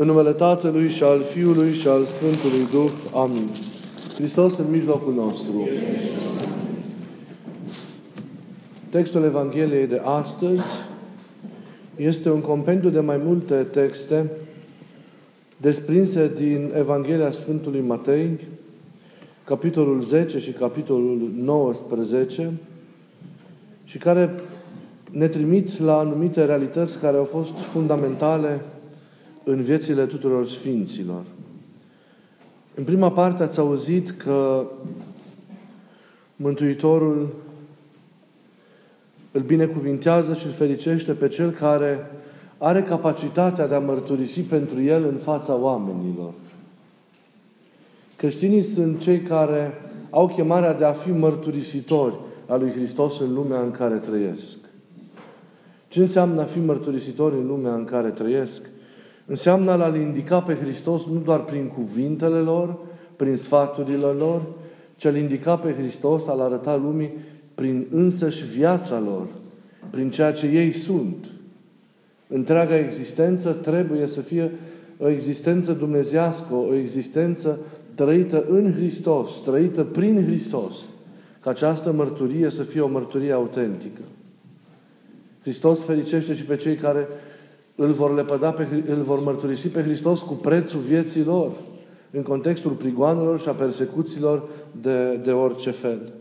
În numele Tatălui și al Fiului și al Sfântului Duh. Amin. Hristos în mijlocul nostru. Textul Evangheliei de astăzi este un compendiu de mai multe texte desprinse din Evanghelia Sfântului Matei, capitolul 10 și capitolul 19, și care ne trimit la anumite realități care au fost fundamentale în viețile tuturor sfinților. În prima parte ați auzit că Mântuitorul îl binecuvintează și îl fericește pe cel care are capacitatea de a mărturisi pentru el în fața oamenilor. Creștinii sunt cei care au chemarea de a fi mărturisitori a lui Hristos în lumea în care trăiesc. Ce înseamnă a fi mărturisitori în lumea în care trăiesc? Înseamnă a-L indica pe Hristos nu doar prin cuvintele lor, prin sfaturile lor, ci a-L indica pe Hristos, a-L arăta lumii prin însăși viața lor, prin ceea ce ei sunt. Întreaga existență trebuie să fie o existență dumnezească, o existență trăită în Hristos, trăită prin Hristos, ca această mărturie să fie o mărturie autentică. Hristos fericește și pe cei care îl vor lepăda, pe, îl vor mărturisi pe Hristos cu prețul vieții lor, în contextul prigoanelor și a persecuțiilor de, de orice fel.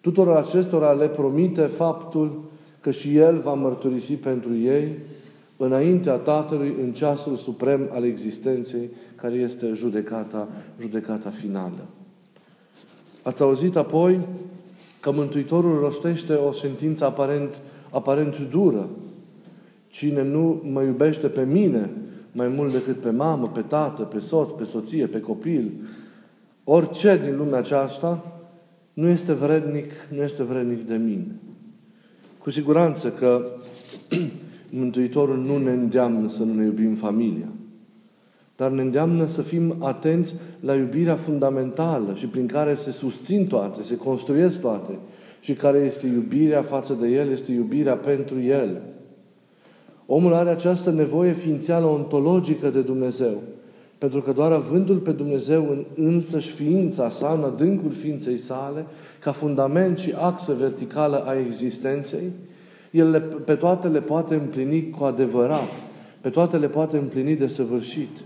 Tuturor acestora le promite faptul că și El va mărturisi pentru ei înaintea Tatălui în ceasul suprem al existenței, care este judecata, judecata finală. Ați auzit apoi că Mântuitorul rostește o sentință aparent, aparent dură, Cine nu mă iubește pe mine mai mult decât pe mamă, pe tată, pe soț, pe soție, pe copil, orice din lumea aceasta, nu este vrednic, nu este vrednic de mine. Cu siguranță că Mântuitorul nu ne îndeamnă să nu ne iubim familia, dar ne îndeamnă să fim atenți la iubirea fundamentală și prin care se susțin toate, se construiesc toate și care este iubirea față de El, este iubirea pentru El. Omul are această nevoie ființială ontologică de Dumnezeu. Pentru că doar avându-L pe Dumnezeu în însăși ființa sa, în adâncul ființei sale, ca fundament și axă verticală a existenței, El le, pe toate le poate împlini cu adevărat, pe toate le poate împlini de săvârșit.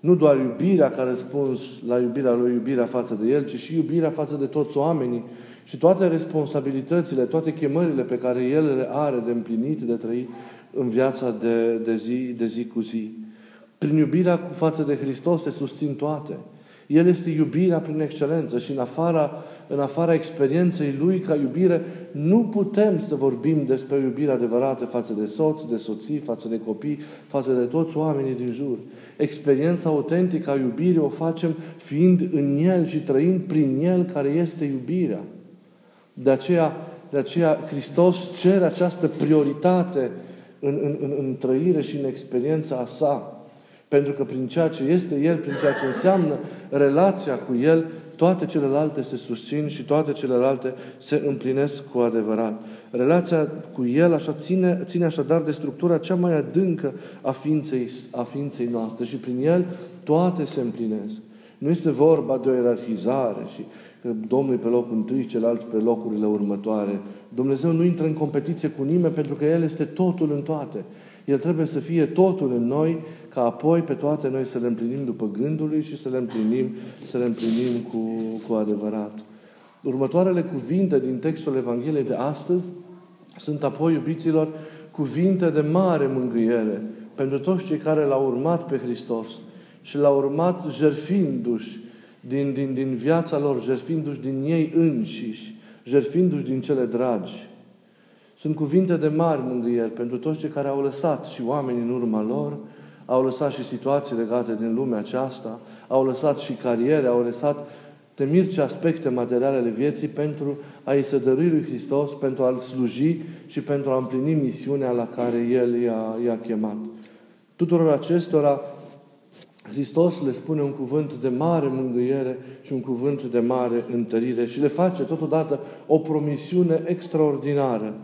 Nu doar iubirea ca răspuns la iubirea lui, iubirea față de El, ci și iubirea față de toți oamenii și toate responsabilitățile, toate chemările pe care El le are de împlinit, de trăit în viața de, de, zi, de zi cu zi. Prin iubirea cu față de Hristos se susțin toate. El este iubirea prin excelență și în afara, în afara experienței Lui ca iubire nu putem să vorbim despre iubire adevărată față de soți, de soții, față de copii, față de toți oamenii din jur. Experiența autentică a iubirii o facem fiind în El și trăind prin El care este iubirea. De aceea, de aceea Hristos cere această prioritate în, în, în, în trăire și în experiența sa. Pentru că prin ceea ce este El, prin ceea ce înseamnă relația cu El, toate celelalte se susțin și toate celelalte se împlinesc cu adevărat. Relația cu El așa ține, ține așadar de structura cea mai adâncă a ființei, a ființei noastre și prin El toate se împlinesc. Nu este vorba de o ierarhizare și că Domnul e pe locul întâi, ceilalți pe locurile următoare. Dumnezeu nu intră în competiție cu nimeni pentru că El este totul în toate. El trebuie să fie totul în noi, ca apoi pe toate noi să le împlinim după gândul Lui și să le împlinim, să le împlinim cu, cu adevărat. Următoarele cuvinte din textul Evangheliei de astăzi sunt apoi, iubiților, cuvinte de mare mângâiere pentru toți cei care l-au urmat pe Hristos și l-au urmat jerfindu-și din, din, din viața lor, jertfindu-și din ei înșiși, jertfindu-și din cele dragi. Sunt cuvinte de mari mângâieri pentru toți cei care au lăsat și oamenii în urma lor, au lăsat și situații legate din lumea aceasta, au lăsat și cariere, au lăsat temiri și aspecte materiale ale vieții pentru a-i se dărui lui Hristos, pentru a-L sluji și pentru a împlini misiunea la care El i-a, i-a chemat. Tuturor acestora Hristos le spune un cuvânt de mare mângâiere și un cuvânt de mare întărire și le face totodată o promisiune extraordinară.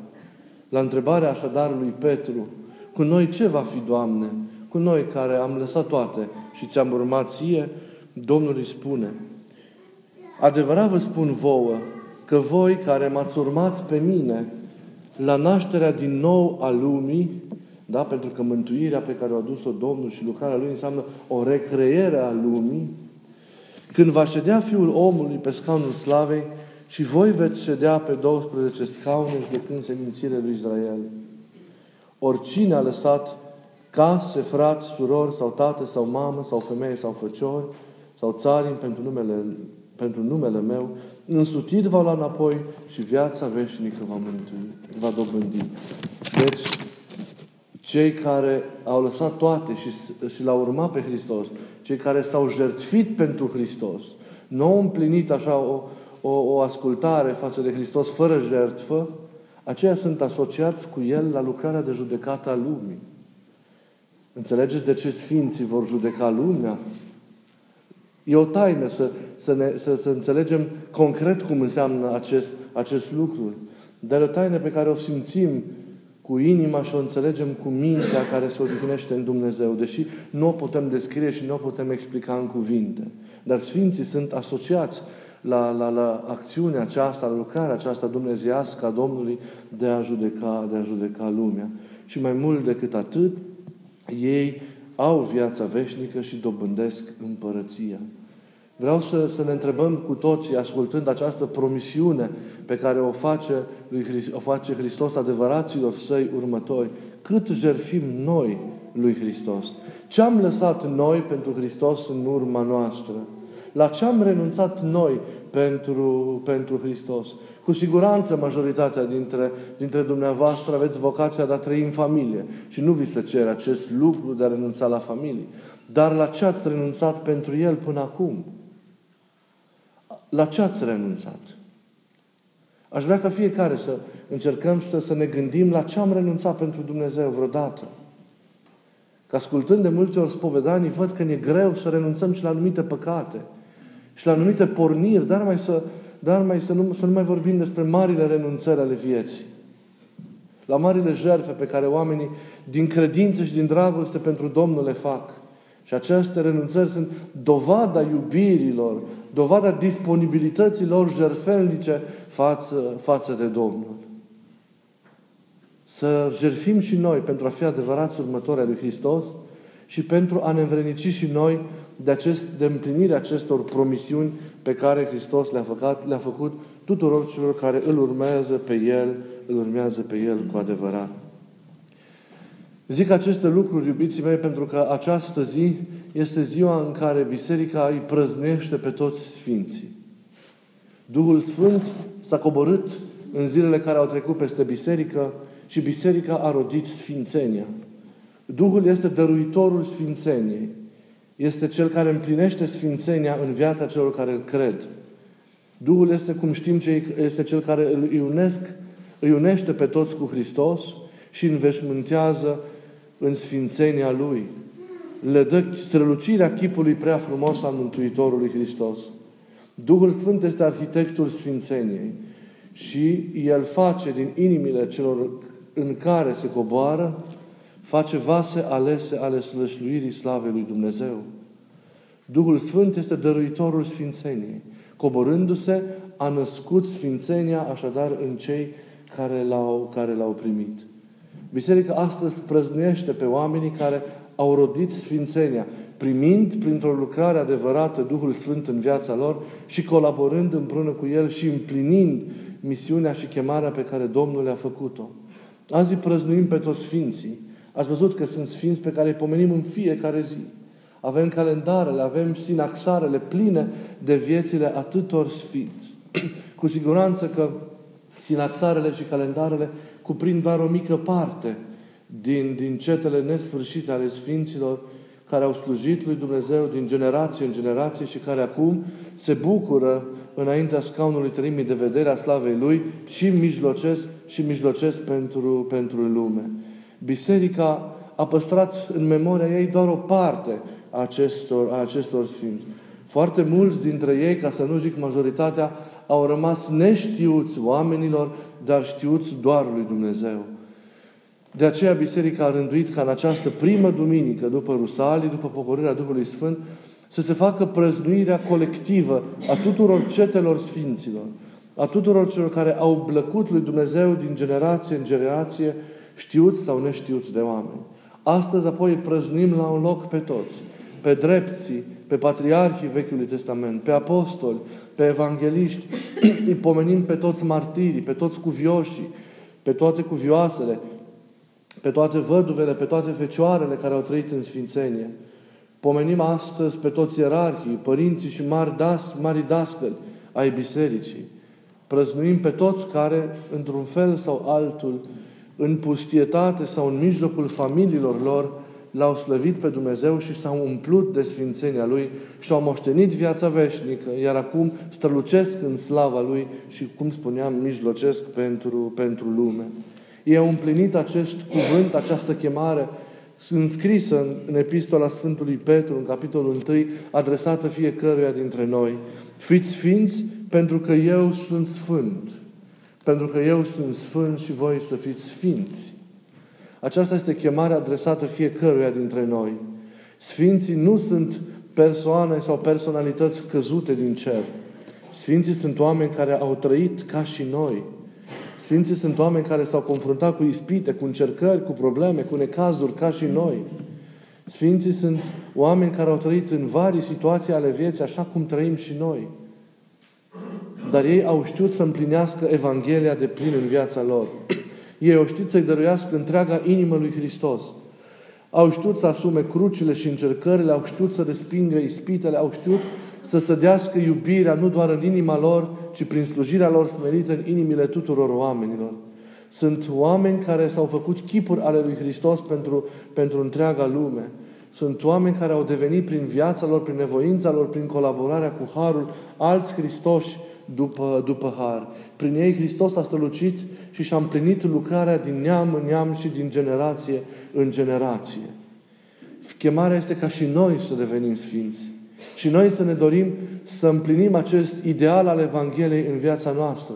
La întrebarea așadar lui Petru, cu noi ce va fi, Doamne? cu noi care am lăsat toate și ți-am urmat ție, Domnul îi spune, Adevărat vă spun vouă că voi care m-ați urmat pe mine la nașterea din nou a lumii, da? pentru că mântuirea pe care o adus-o Domnul și lucrarea Lui înseamnă o recreere a lumii, când va ședea Fiul omului pe scaunul slavei și voi veți ședea pe 12 scaune judecând semințile lui Israel. Oricine a lăsat case, frați, surori, sau tată, sau mamă, sau femeie, sau făciori, sau țarini pentru numele, pentru numele meu, însutit va lua înapoi și viața veșnică va mântui, va dobândi. Deci, cei care au lăsat toate și, și l-au urmat pe Hristos, cei care s-au jertfit pentru Hristos, nu au împlinit așa o, o, o ascultare față de Hristos fără jertfă, aceia sunt asociați cu El la lucrarea de judecată a lumii. Înțelegeți de ce Sfinții vor judeca lumea? E o taină să, să, ne, să, să înțelegem concret cum înseamnă acest, acest lucru. Dar e o taină pe care o simțim cu inima și o înțelegem cu mintea care se odihnește în Dumnezeu, deși nu o putem descrie și nu o putem explica în cuvinte. Dar Sfinții sunt asociați la, la, la acțiunea aceasta, la lucrarea aceasta dumnezească a Domnului de a judeca, de a judeca lumea. Și mai mult decât atât, ei au viața veșnică și dobândesc împărăția. Vreau să, să ne întrebăm cu toții, ascultând această promisiune pe care o face, lui Hristos, o face Hristos adevăraților săi următori, cât jerfim noi lui Hristos? Ce am lăsat noi pentru Hristos în urma noastră? La ce am renunțat noi pentru, pentru Hristos? Cu siguranță majoritatea dintre, dintre dumneavoastră aveți vocația de a trăi în familie și nu vi se cere acest lucru de a renunța la familie. Dar la ce ați renunțat pentru El până acum? La ce ați renunțat? Aș vrea ca fiecare să încercăm să, să ne gândim la ce am renunțat pentru Dumnezeu vreodată. Că ascultând de multe ori spovedanii, văd că ne greu să renunțăm și la anumite păcate și la anumite porniri, dar mai să, dar mai să, nu, să nu mai vorbim despre marile renunțări ale vieții. La marile jertfe pe care oamenii, din credință și din dragoste pentru Domnul, le fac. Și aceste renunțări sunt dovada iubirilor, dovada disponibilității lor jertfelnice față, față de Domnul. Să jertfim și noi pentru a fi adevărați următori al lui Hristos și pentru a ne învrenici și noi de, acest, de împlinirea acestor promisiuni pe care Hristos le-a făcut, le-a făcut tuturor celor care îl urmează pe El, îl urmează pe El cu adevărat. Zic aceste lucruri, iubiții mei, pentru că această zi este ziua în care Biserica îi prăznește pe toți Sfinții. Duhul Sfânt s-a coborât în zilele care au trecut peste Biserică și Biserica a rodit Sfințenia. Duhul este dăruitorul Sfințeniei. Este Cel care împlinește Sfințenia în viața celor care îl cred. Duhul este, cum știm, este Cel care îl unesc, îi unește pe toți cu Hristos și înveșmântează în sfințenia Lui. Le dă strălucirea chipului prea frumos al Mântuitorului Hristos. Duhul Sfânt este arhitectul sfințeniei și El face din inimile celor în care se coboară, face vase alese ale slășluirii slavei lui Dumnezeu. Duhul Sfânt este dăruitorul sfințeniei. Coborându-se, a născut sfințenia așadar în cei care l-au, care l-au primit. Biserica astăzi prăznuiește pe oamenii care au rodit Sfințenia, primind printr-o lucrare adevărată Duhul Sfânt în viața lor și colaborând împreună cu El și împlinind misiunea și chemarea pe care Domnul le-a făcut-o. Azi îi prăznuim pe toți Sfinții. Ați văzut că sunt Sfinți pe care îi pomenim în fiecare zi. Avem calendarele, avem sinaxarele pline de viețile atâtor Sfinți. Cu siguranță că sinaxarele și calendarele cuprind doar o mică parte din, din cetele nesfârșite ale Sfinților care au slujit lui Dumnezeu din generație în generație și care acum se bucură înaintea scaunului trăimii de vedere a slavei Lui și mijlocesc, și mijlocesc pentru, pentru lume. Biserica a păstrat în memoria ei doar o parte a acestor, a acestor sfinți. Foarte mulți dintre ei, ca să nu zic majoritatea, au rămas neștiuți oamenilor, dar știuți doar lui Dumnezeu. De aceea Biserica a rânduit ca în această primă duminică, după Rusalii, după pogorârea Duhului Sfânt, să se facă prăznuirea colectivă a tuturor cetelor sfinților, a tuturor celor care au blăcut lui Dumnezeu din generație în generație, știuți sau neștiuți de oameni. Astăzi apoi prăznuim la un loc pe toți, pe drepții, pe patriarhii Vechiului Testament, pe apostoli, pe evangeliști, îi pomenim pe toți martirii, pe toți cuvioșii, pe toate cuvioasele, pe toate văduvele, pe toate fecioarele care au trăit în Sfințenie. Pomenim astăzi pe toți ierarhii, părinții și mari, das, mari dascăli ai bisericii. Prăznuim pe toți care, într-un fel sau altul, în pustietate sau în mijlocul familiilor lor, l-au slăvit pe Dumnezeu și s-au umplut de sfințenia Lui și au moștenit viața veșnică, iar acum strălucesc în slava Lui și, cum spuneam, mijlocesc pentru, pentru lume. Ei au împlinit acest cuvânt, această chemare înscrisă în, în epistola Sfântului Petru, în capitolul 1, adresată fiecăruia dintre noi. Fiți sfinți pentru că eu sunt sfânt. Pentru că eu sunt sfânt și voi să fiți sfinți. Aceasta este chemarea adresată fiecăruia dintre noi. Sfinții nu sunt persoane sau personalități căzute din cer. Sfinții sunt oameni care au trăit ca și noi. Sfinții sunt oameni care s-au confruntat cu ispite, cu încercări, cu probleme, cu necazuri ca și noi. Sfinții sunt oameni care au trăit în vari situații ale vieții, așa cum trăim și noi. Dar ei au știut să împlinească Evanghelia de plin în viața lor. Ei au știut să-i dăruiască întreaga inimă lui Hristos. Au știut să asume crucile și încercările, au știut să respingă ispitele, au știut să sădească iubirea nu doar în inima lor, ci prin slujirea lor smerită în inimile tuturor oamenilor. Sunt oameni care s-au făcut chipuri ale lui Hristos pentru, pentru întreaga lume. Sunt oameni care au devenit prin viața lor, prin nevoința lor, prin colaborarea cu Harul, alți Hristoși după, după Har. Prin ei Hristos a strălucit și și-a împlinit lucrarea din neam în neam și din generație în generație. Chemarea este ca și noi să devenim sfinți. Și noi să ne dorim să împlinim acest ideal al Evangheliei în viața noastră.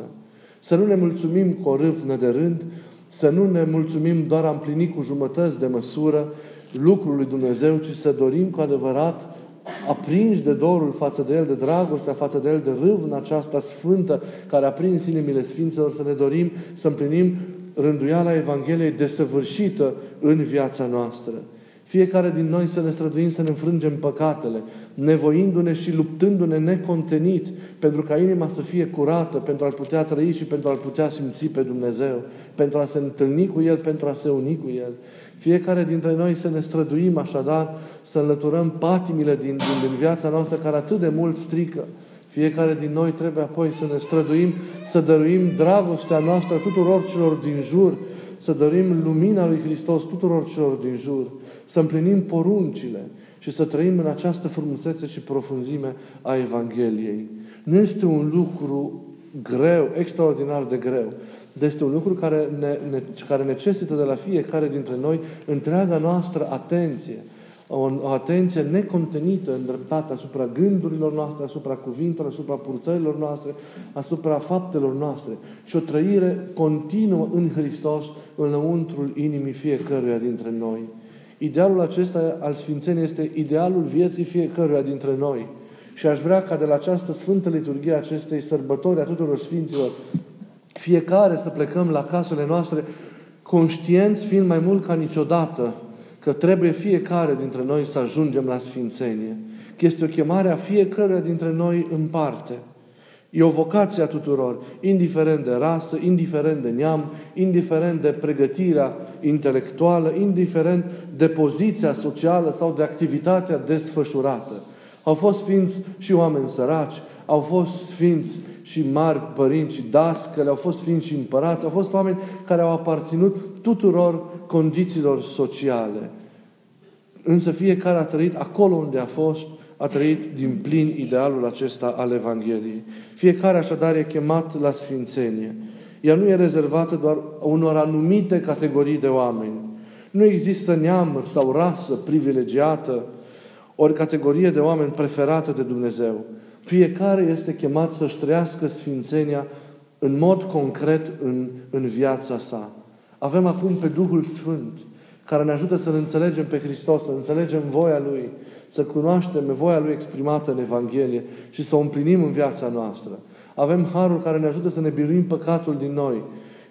Să nu ne mulțumim cu o râvnă de rând, să nu ne mulțumim doar a împlini cu jumătăți de măsură lucrul lui Dumnezeu, ci să dorim cu adevărat aprinși de dorul față de El, de dragostea față de El, de râvna aceasta sfântă care a prins inimile Sfinților, să ne dorim să împlinim rânduiala Evangheliei desăvârșită în viața noastră. Fiecare din noi să ne străduim să ne înfrângem păcatele, nevoindu-ne și luptându-ne necontenit pentru ca inima să fie curată, pentru a-L putea trăi și pentru a-L putea simți pe Dumnezeu, pentru a se întâlni cu El, pentru a se uni cu El. Fiecare dintre noi să ne străduim așadar să înlăturăm patimile din, din, din viața noastră care atât de mult strică. Fiecare din noi trebuie apoi să ne străduim, să dăruim dragostea noastră tuturor celor din jur, să dăruim lumina lui Hristos tuturor celor din jur, să împlinim poruncile și să trăim în această frumusețe și profunzime a Evangheliei. Nu este un lucru greu, extraordinar de greu. Este un lucru care, ne, ne, care necesită de la fiecare dintre noi întreaga noastră atenție. O, o atenție necontenită, îndreptată asupra gândurilor noastre, asupra cuvintelor, asupra purtărilor noastre, asupra faptelor noastre. Și o trăire continuă în Hristos, în lăuntrul inimii fiecăruia dintre noi. Idealul acesta al Sfințeniei este idealul vieții fiecăruia dintre noi. Și aș vrea ca de la această Sfântă Liturghie, acestei sărbători a tuturor Sfinților, fiecare să plecăm la casele noastre conștienți fiind mai mult ca niciodată că trebuie fiecare dintre noi să ajungem la Sfințenie. Că este o chemare a fiecăruia dintre noi în parte. E o vocație a tuturor, indiferent de rasă, indiferent de neam, indiferent de pregătirea intelectuală, indiferent de poziția socială sau de activitatea desfășurată. Au fost sfinți și oameni săraci, au fost sfinți și mari părinți și dascăle, au fost sfinți și împărați, au fost oameni care au aparținut tuturor condițiilor sociale. Însă fiecare a trăit acolo unde a fost, a trăit din plin idealul acesta al Evangheliei. Fiecare așadar e chemat la sfințenie. Ea nu e rezervată doar unor anumite categorii de oameni. Nu există neam sau rasă privilegiată, ori categorie de oameni preferată de Dumnezeu. Fiecare este chemat să-și trăiască sfințenia în mod concret în, în viața sa. Avem acum pe Duhul Sfânt, care ne ajută să-L înțelegem pe Hristos, să înțelegem voia Lui, să cunoaștem voia Lui exprimată în Evanghelie și să o împlinim în viața noastră. Avem Harul care ne ajută să ne biruim păcatul din noi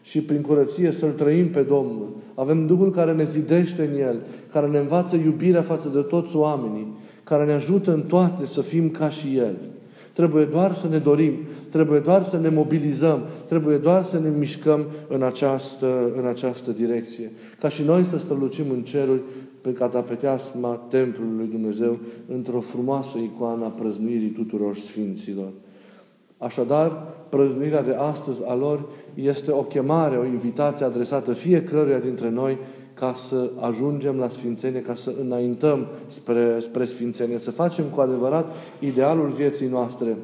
și prin curăție să-L trăim pe Domnul. Avem Duhul care ne zidește în El, care ne învață iubirea față de toți oamenii, care ne ajută în toate să fim ca și El. Trebuie doar să ne dorim, trebuie doar să ne mobilizăm, trebuie doar să ne mișcăm în această, în această direcție. Ca și noi să strălucim în ceruri pe catapeteasma templului lui Dumnezeu într-o frumoasă icoană a prăznuirii tuturor sfinților. Așadar, prăznuirea de astăzi a lor este o chemare, o invitație adresată fiecăruia dintre noi ca să ajungem la Sfințenie, ca să înaintăm spre, spre Sfințenie, să facem cu adevărat idealul vieții noastre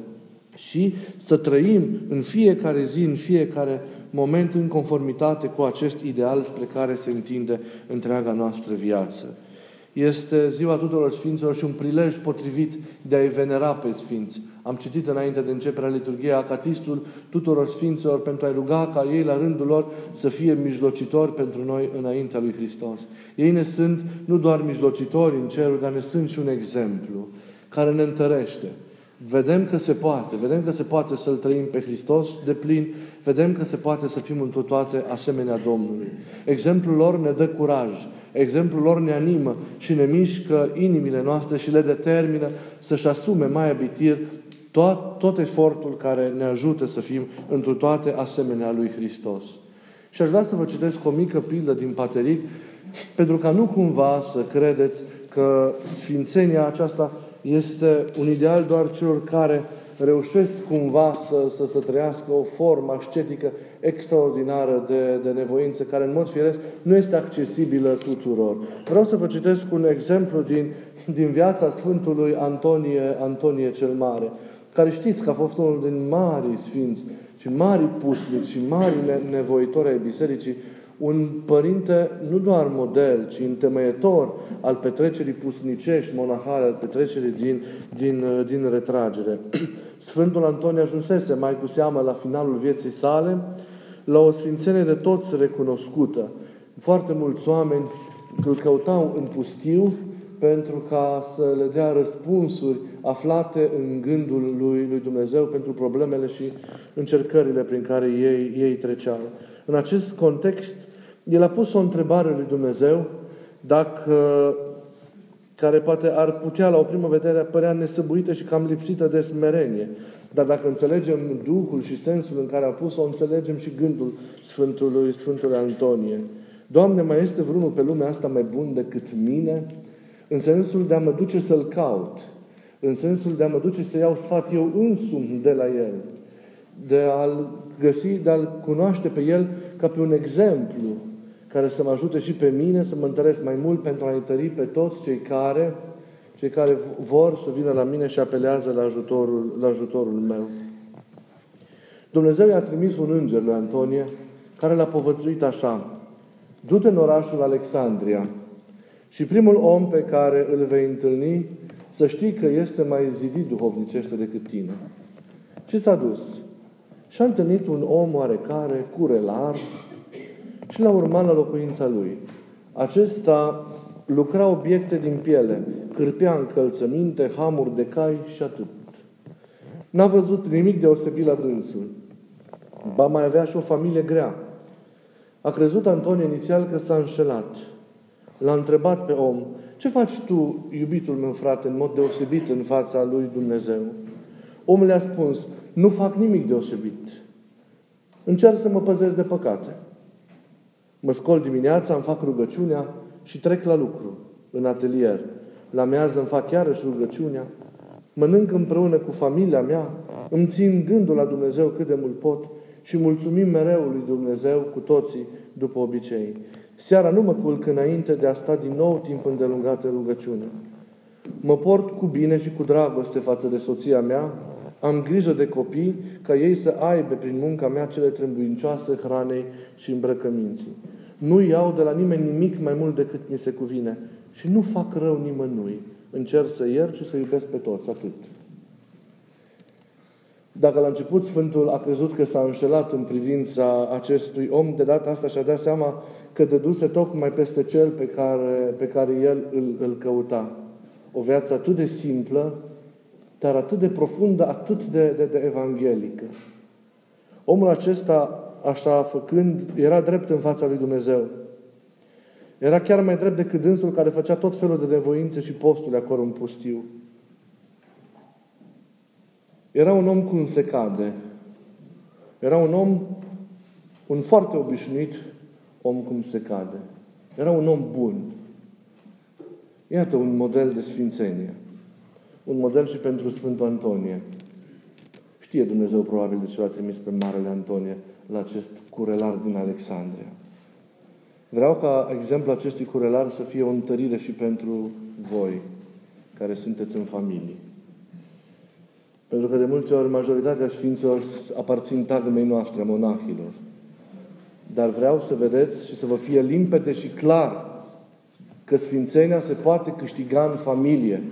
și să trăim în fiecare zi, în fiecare moment în conformitate cu acest ideal spre care se întinde întreaga noastră viață. Este ziua tuturor Sfinților și un prilej potrivit de a-i venera pe Sfinți. Am citit înainte de începerea liturgiei acatistul tuturor Sfinților pentru a-i ruga ca ei la rândul lor să fie mijlocitori pentru noi înaintea lui Hristos. Ei ne sunt nu doar mijlocitori în cerul, dar ne sunt și un exemplu care ne întărește. Vedem că se poate, vedem că se poate să-L trăim pe Hristos de plin, vedem că se poate să fim în toate asemenea Domnului. Exemplul lor ne dă curaj, exemplul lor ne animă și ne mișcă inimile noastre și le determină să-și asume mai abitir tot, tot efortul care ne ajută să fim într toate asemenea lui Hristos. Și aș vrea să vă citesc o mică pildă din Pateric, pentru ca nu cumva să credeți că sfințenia aceasta este un ideal doar celor care reușesc cumva să, să, să trăiască o formă ascetică extraordinară de, de nevoință, care în mod firesc nu este accesibilă tuturor. Vreau să vă citesc un exemplu din, din viața Sfântului Antonie, Antonie cel Mare, care știți că a fost unul din mari sfinți și mari pusnici și mari nevoitori ai bisericii, un părinte nu doar model, ci întemeiător al petrecerii pusnicești, monahale, al petrecerii din, din, din retragere. Sfântul Antonie ajunsese mai cu seamă la finalul vieții sale la o sfințenie de toți recunoscută. Foarte mulți oameni îl căutau în pustiu pentru ca să le dea răspunsuri aflate în gândul lui, lui Dumnezeu pentru problemele și încercările prin care ei, ei treceau. În acest context, el a pus o întrebare lui Dumnezeu dacă care poate ar putea la o primă vedere părea nesăbuită și cam lipsită de smerenie. Dar dacă înțelegem Duhul și sensul în care a pus-o, înțelegem și gândul Sfântului, Sfântului Antonie. Doamne, mai este vreunul pe lumea asta mai bun decât mine? În sensul de a mă duce să-L caut. În sensul de a mă duce să iau sfat eu însumi de la El. De a-L găsi, de a-L cunoaște pe El ca pe un exemplu care să mă ajute și pe mine să mă întăresc mai mult pentru a întări pe toți cei care, cei care vor să vină la mine și apelează la ajutorul, la ajutorul meu. Dumnezeu i-a trimis un înger lui Antonie care l-a povățuit așa. Du-te în orașul Alexandria și primul om pe care îl vei întâlni să știi că este mai zidit duhovnicește decât tine. Și s-a dus. Și a întâlnit un om oarecare, curelar, și l-a urmat la locuința lui. Acesta lucra obiecte din piele, cârpea încălțăminte, hamuri de cai și atât. N-a văzut nimic deosebit la dânsul. Ba mai avea și o familie grea. A crezut Antonie inițial că s-a înșelat. L-a întrebat pe om, ce faci tu, iubitul meu frate, în mod deosebit în fața lui Dumnezeu? Omul le-a spus, nu fac nimic deosebit. Încerc să mă păzesc de păcate. Mă scol dimineața, îmi fac rugăciunea și trec la lucru, în atelier. La mează îmi fac iarăși rugăciunea, mănânc împreună cu familia mea, îmi țin gândul la Dumnezeu cât de mult pot și mulțumim mereu lui Dumnezeu cu toții după obicei. Seara nu mă culc înainte de a sta din nou timp îndelungat în rugăciune. Mă port cu bine și cu dragoste față de soția mea, am grijă de copii ca ei să aibă prin munca mea cele trebuincioase hranei și îmbrăcăminții. Nu iau de la nimeni nimic mai mult decât mi se cuvine și nu fac rău nimănui. Încerc să iert și să iubesc pe toți, atât. Dacă la început Sfântul a crezut că s-a înșelat în privința acestui om, de data asta și-a dat seama că dăduse tocmai peste cel pe care, pe care el îl, îl căuta. O viață atât de simplă, dar atât de profundă, atât de, de, de evanghelică. Omul acesta, așa făcând, era drept în fața lui Dumnezeu. Era chiar mai drept decât dânsul care făcea tot felul de nevoințe și postule acolo în pustiu. Era un om cum se cade. Era un om, un foarte obișnuit om cum se cade. Era un om bun. Iată un model de sfințenie. Un model și pentru Sfântul Antonie. Știe Dumnezeu probabil de ce l-a trimis pe Marele Antonie la acest curelar din Alexandria. Vreau ca exemplu acestui curelar să fie o întărire și pentru voi, care sunteți în familie. Pentru că de multe ori majoritatea Sfinților aparțin tagmei noastre, a monahilor. Dar vreau să vedeți și să vă fie limpede și clar că Sfințenia se poate câștiga în familie.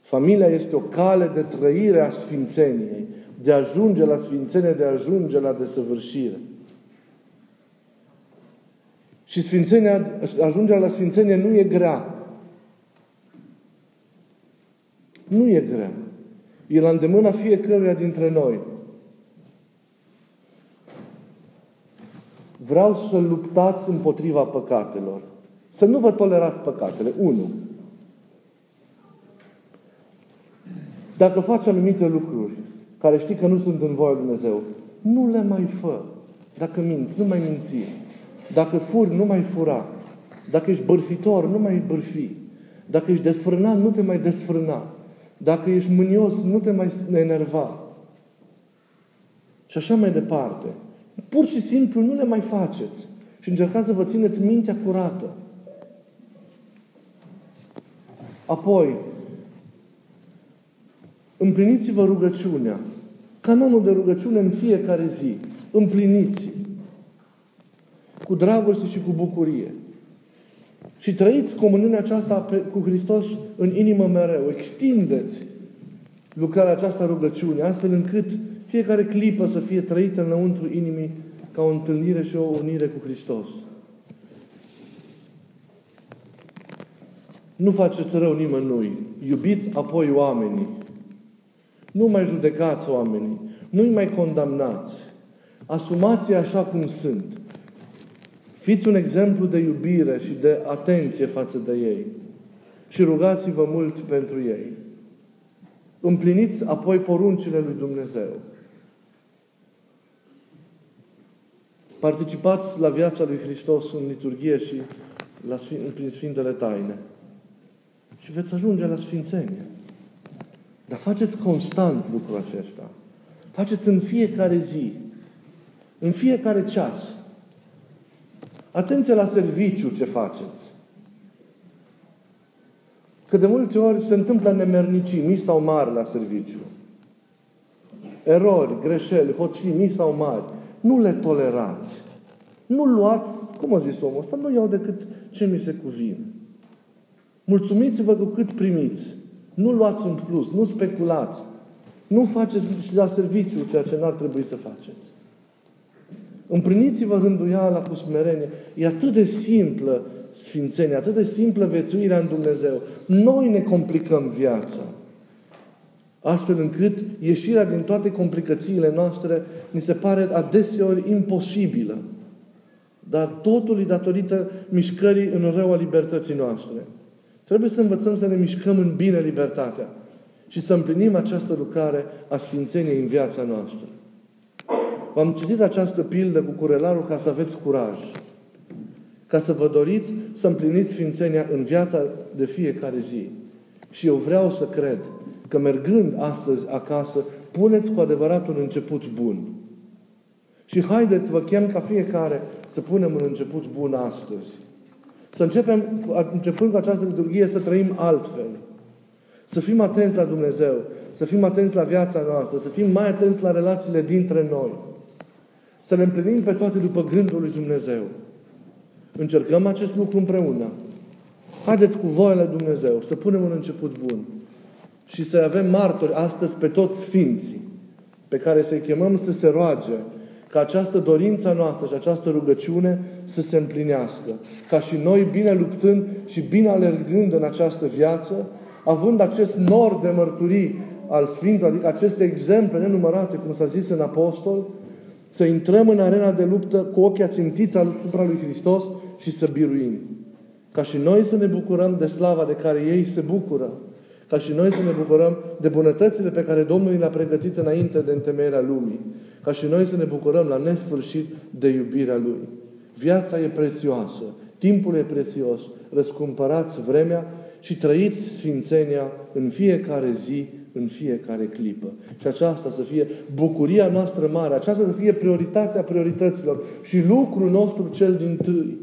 Familia este o cale de trăire a Sfințeniei, de a ajunge la Sfințenie, de a ajunge la desăvârșire. Și Sfințenia, ajungerea la Sfințenie nu e grea. Nu e grea. E la îndemâna fiecăruia dintre noi. Vreau să luptați împotriva păcatelor. Să nu vă tolerați păcatele. Unu. Dacă faci anumite lucruri care știi că nu sunt în voia Lui Dumnezeu, nu le mai fă. Dacă minți, nu mai minți. Dacă furi, nu mai fura. Dacă ești bărfitor, nu mai bărfi. Dacă ești desfrânat, nu te mai desfrâna. Dacă ești mânios, nu te mai enerva. Și așa mai departe. Pur și simplu nu le mai faceți. Și încercați să vă țineți mintea curată. Apoi, împliniți-vă rugăciunea. Canonul de rugăciune în fiecare zi. Împliniți cu dragoste și cu bucurie. Și trăiți comuniunea aceasta cu Hristos în inimă mereu. Extindeți lucrarea aceasta rugăciune, astfel încât fiecare clipă să fie trăită înăuntru inimii ca o întâlnire și o unire cu Hristos. Nu faceți rău nimănui. Iubiți apoi oamenii. Nu mai judecați oamenii. Nu-i mai condamnați. Asumați-i așa cum sunt. Fiți un exemplu de iubire și de atenție față de ei. Și rugați-vă mult pentru ei. Împliniți apoi poruncile lui Dumnezeu. Participați la viața lui Hristos în liturghie și la Sfânt, prin Sfintele Taine. Și veți ajunge la Sfințenie. Dar faceți constant lucrul acesta. Faceți în fiecare zi. În fiecare ceas. Atenție la serviciu ce faceți. Că de multe ori se întâmplă nemernicii, mici sau mari la serviciu. Erori, greșeli, hoții, mici sau mari. Nu le tolerați. Nu luați, cum a zis omul ăsta, nu iau decât ce mi se cuvine. Mulțumiți-vă cu cât primiți. Nu luați în plus, nu speculați. Nu faceți la serviciu ceea ce n-ar trebui să faceți. Împliniți-vă rânduiala cu smerenie. E atât de simplă sfințenia, atât de simplă vețuirea în Dumnezeu. Noi ne complicăm viața. Astfel încât ieșirea din toate complicațiile noastre ni se pare adeseori imposibilă. Dar totul e datorită mișcării în rău a libertății noastre. Trebuie să învățăm să ne mișcăm în bine libertatea și să împlinim această lucrare a Sfințeniei în viața noastră. V-am citit această pildă cu curelarul ca să aveți curaj. Ca să vă doriți să împliniți Sfințenia în viața de fiecare zi. Și eu vreau să cred că mergând astăzi acasă, puneți cu adevărat un început bun. Și haideți, vă chem ca fiecare să punem un început bun astăzi. Să începem, începând cu această liturghie, să trăim altfel. Să fim atenți la Dumnezeu, să fim atenți la viața noastră, să fim mai atenți la relațiile dintre noi. Să le împlinim pe toate după gândul lui Dumnezeu. Încercăm acest lucru împreună. Haideți cu voia lui Dumnezeu să punem un început bun și să avem martori astăzi pe toți sfinții pe care să-i chemăm să se roage ca această dorință noastră și această rugăciune să se împlinească. Ca și noi, bine luptând și bine alergând în această viață, având acest nor de mărturii al Sfinților, adică aceste exemple nenumărate, cum s-a zis în Apostol, să intrăm în arena de luptă cu ochii ațintiți asupra lui Hristos și să biruim. Ca și noi să ne bucurăm de slava de care ei se bucură. Ca și noi să ne bucurăm de bunătățile pe care Domnul le-a pregătit înainte de întemeierea lumii. Ca și noi să ne bucurăm la nesfârșit de iubirea Lui. Viața e prețioasă. Timpul e prețios. Răscumpărați vremea și trăiți sfințenia în fiecare zi, în fiecare clipă. Și aceasta să fie bucuria noastră mare, aceasta să fie prioritatea priorităților și lucrul nostru cel din tâi.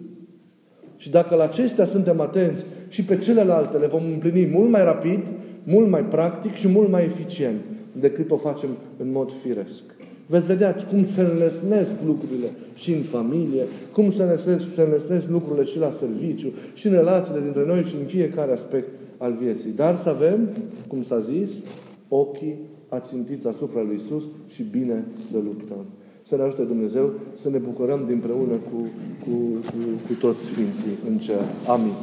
Și dacă la acestea suntem atenți și pe celelalte le vom împlini mult mai rapid, mult mai practic și mult mai eficient decât o facem în mod firesc. Veți vedea cum se înlesnesc lucrurile și în familie, cum se înlesnesc, se înlesnesc lucrurile și la serviciu, și în relațiile dintre noi și în fiecare aspect al vieții. Dar să avem, cum s-a zis, ochii ațintiți asupra lui Isus și bine să luptăm. Să ne ajute Dumnezeu să ne bucurăm împreună cu, cu, cu, cu toți Sfinții în cer. Amin.